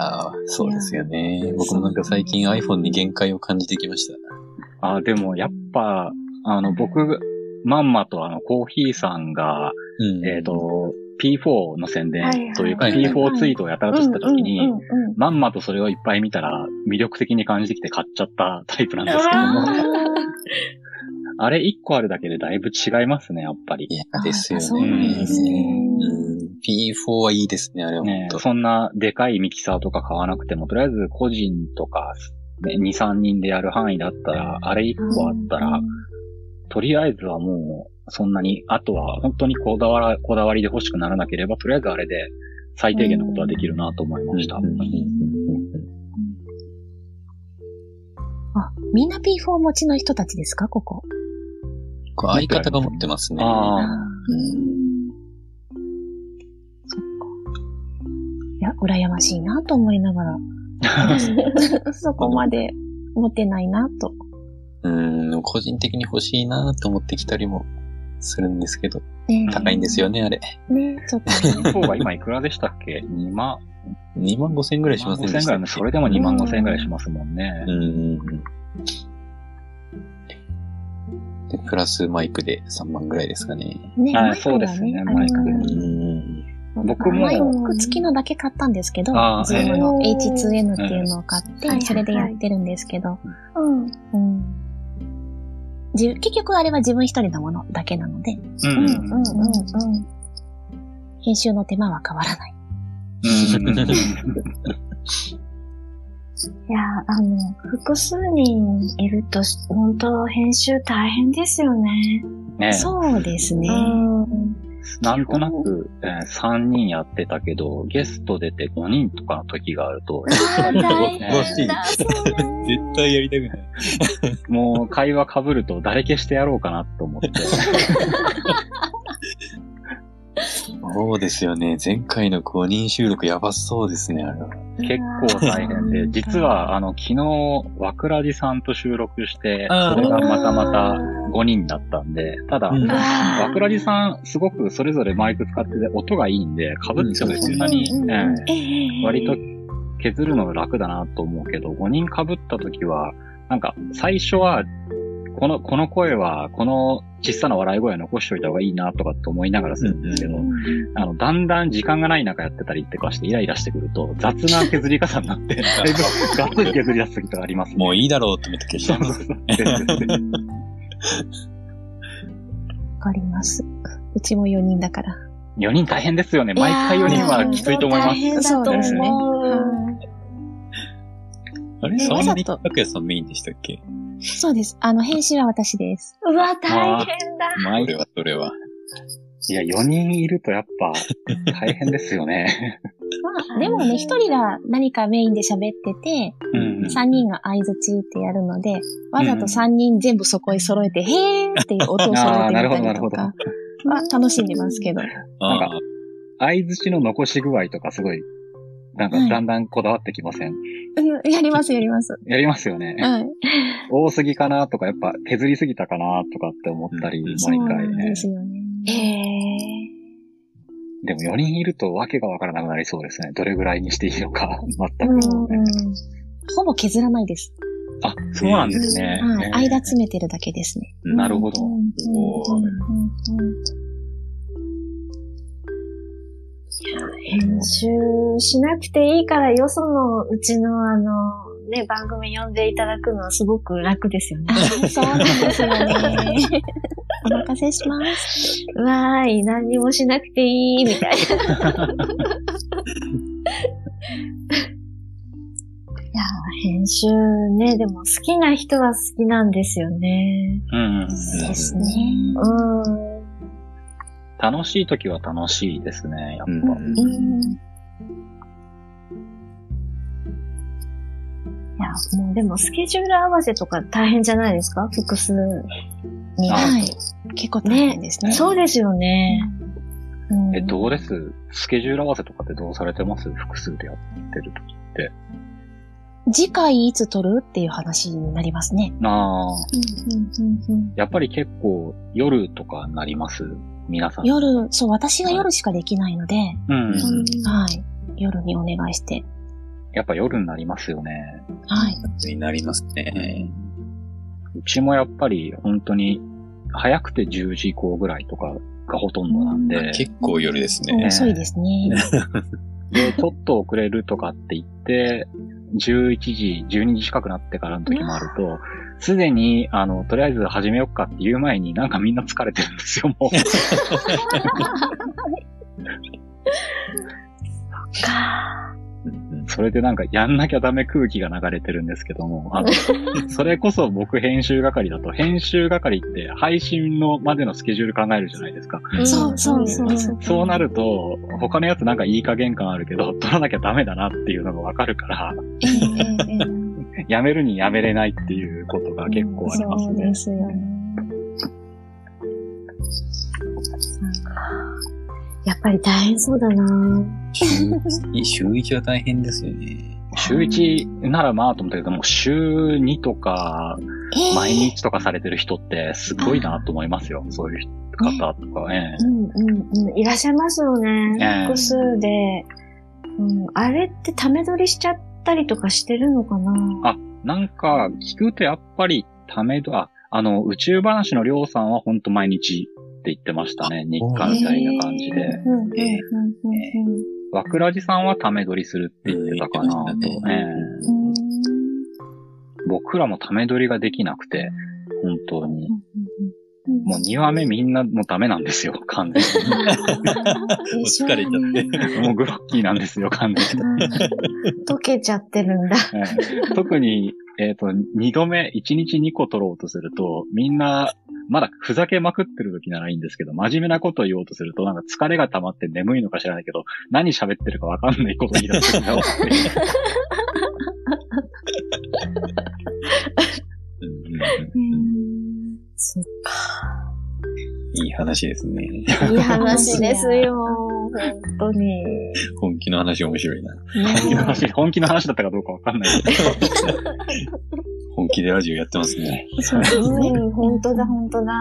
やー、そうですよね。僕もなんか最近 iPhone に限界を感じてきました。あ、でもやっぱ、あの、僕、まんまとあの、コーヒーさんが、うん。えっ、と、P4 の宣伝というか、はいはい P4 ツイートをやたらとしたときにまんまとそれをいっぱい見たら魅力的に感じてきて買っちゃったタイプなんですけども、あ れ1個あるだけでだいぶ違いますね、やっぱりい。や、ですよね。そうなんですねうん。P4 はいいですね、あれはね本当。そんなでかいミキサーとか買わなくても、とりあえず個人とか、ね、2、3人でやる範囲だったら、あれ1個あったら、とりあえずはもう、そんなに、あとは本当にこだわら、こだわりで欲しくならなければ、とりあえずあれで最低限のことはできるなと思いました。うんうんうんあ、みんな P4 持ちの人たちですかここ。これ相方が持ってますね。ああ、羨ましいなと思いながら、そこまで持ってないなと。うん、個人的に欲しいなと思ってきたりもするんですけど、ね高いんですよね、あれ。ねちょっとね。P4 が今いくらでしたっけ ?2 万？2万5千円ぐらいし2万5ませんでしたっけ？千円ぐらいそれでも2万5千円ぐらいしますもんね。うんうんうん。で、プラスマイクで3万ぐらいですかね。ね、あマイクがそうですねね、マイクうん。僕も。マイク付きのだけ買ったんですけど、 Zoom のえー。 H2n っていうのを買って、うん。それでやってるんですけど、うん。うん。じ結局あれは自分一人のものだけなので、うんうん。うん。うん。編集の手間は変わらない。いや、あの、複数人いると、本当編集大変ですよね。ねそうですね。うん。なんとなく、えー3人やってたけど、ゲスト出て5人とかの時があると、しい絶対やりたくない。もう会話被ると誰消してやろうかなと思って。そうですよね。前回の5人収録やばそうですね、あれは。結構大変で、実はあの昨日、わくらじさんと収録して、それがまたまた5人だったんで、ただ、うん。わくらじさん、すごくそれぞれマイク使ってて音がいいんで、被ってもそんなに、割と削るのが楽だなと思うけど、5人被った時は、なんか最初は、この、この声は、この小さな笑い声は残しておいた方がいいなとかって思いながらするんですけど、あの、だんだん時間がない中やってたりってかしてイライラしてくると、雑な削り方になって、だいぶがっつり削り出す時とかありますね。もういいだろうって思って消しちゃいます。わかります。うちも4人だから。4人大変ですよね。毎回4人はきついと思います。大変だとそうですね思う。あれえそんなにわざと拓也さんメインでしたっけ？そうです。あの、編集は私です。うわ、大変だ。毎それは、それは。いや、4人いるとやっぱ 大変ですよね。まあ、でもね、一人が何かメインで喋ってて、うん。三人が相づちってやるので、わざと三人全部そこへ揃えて、へーっていう音を揃えてみたあー なるほどなるほどりとか、まあ、楽しんでますけど。なんあか相づちの残し具合とかすごい、なんかはいだんだんこだわってきません、うんやります、やります。やりますよね。はい。多すぎかなとか、やっぱ削りすぎたかなとかって思ったり、毎回ねなんで。すよね。ええでも4人いるとわけがわからなくなりそうですね。どれぐらいにしていいのか、全く。うんほぼ削らないです。あ、そうなんですね。はい。えー間詰めてるだけですね。なるほど。編集しなくていいからよそのうちのあの、ね、番組呼んでいただくのはすごく楽ですよね。あ そうなんですよね。お任せします。わーい、何にもしなくていい、みたいな。いやー、編集ね、でも好きな人は好きなんですよね。うん。ですね。うん。楽しい時は楽しいですね、やっぱ。うんもうでもスケジュール合わせとか大変じゃないですか複数に。あはい。結構大変ですね。そうですよね。うんえ、どうです？スケジュール合わせとかってどうされてます？複数でやってる時って。次回いつ撮るっていう話になりますね。ああ、やっぱり結構夜とかなります？皆さん。夜、そう、私が夜しかできないので、うん。うんはい。夜にお願いして。やっぱ夜になりますよね。はい。になりますね。うちもやっぱり本当に早くて10時以降ぐらいとかがほとんどなんで、結構夜ですね。遅いですね。で、ちょっと遅れるとかって言って、11時、12時近くなってからの時もあると、すでに、あの、とりあえず始めよっかって言う前になんかみんな疲れてるんですよ、もう。それでなんかやんなきゃダメ空気が流れてるんですけども、あの、それこそ僕編集係だと、編集係って配信のまでのスケジュール考えるじゃないですか。うんそうそうそうそう。そうなると、他のやつなんかいい加減感あるけど、取らなきゃダメだなっていうのがわかるから、やめるにやめれないっていうことが結構ありますねそうで。すよね。やっぱり大変そうだな週一週一は大変ですよね。週1ならまあと思ったけども、週2とか、ええ毎日とかされてる人ってすごいなと思いますよ。そういう方とかね。うんうんうん。いらっしゃいますよね。ええ複数で。うん、あれってため撮りしちゃったりとかしてるのかな？あ、なんか聞くとやっぱりためど、あ、あの、宇宙話のりょうさんはほんと毎日って言ってましたね。日課みたいな感じで。うんうんうんうんうんわくらじさんはため撮りするって言ってたかなねうん僕らもため撮りができなくて、本当に。うんもう2話目みんなもうダメなんですよ、完全もう疲れちゃって。に。もうグロッキーなんですよ、完全に。溶けちゃってるんだ。ええ特に、えっ、と、2度目、1日2個撮ろうとすると、みんな、まだふざけまくってる時ならいいんですけど、真面目なことを言おうとすると、なんか疲れが溜まって眠いのか知らないけど、何喋ってるかわかんないこと言い出す んうんうんそっか。いい話ですね。いい話ですよ。本当に。本気の話面白いな。本気の話、本気の話だったかどうかわかんないけど。本気でラジオやってますね。そうですね。うん、本当だ、本当だ。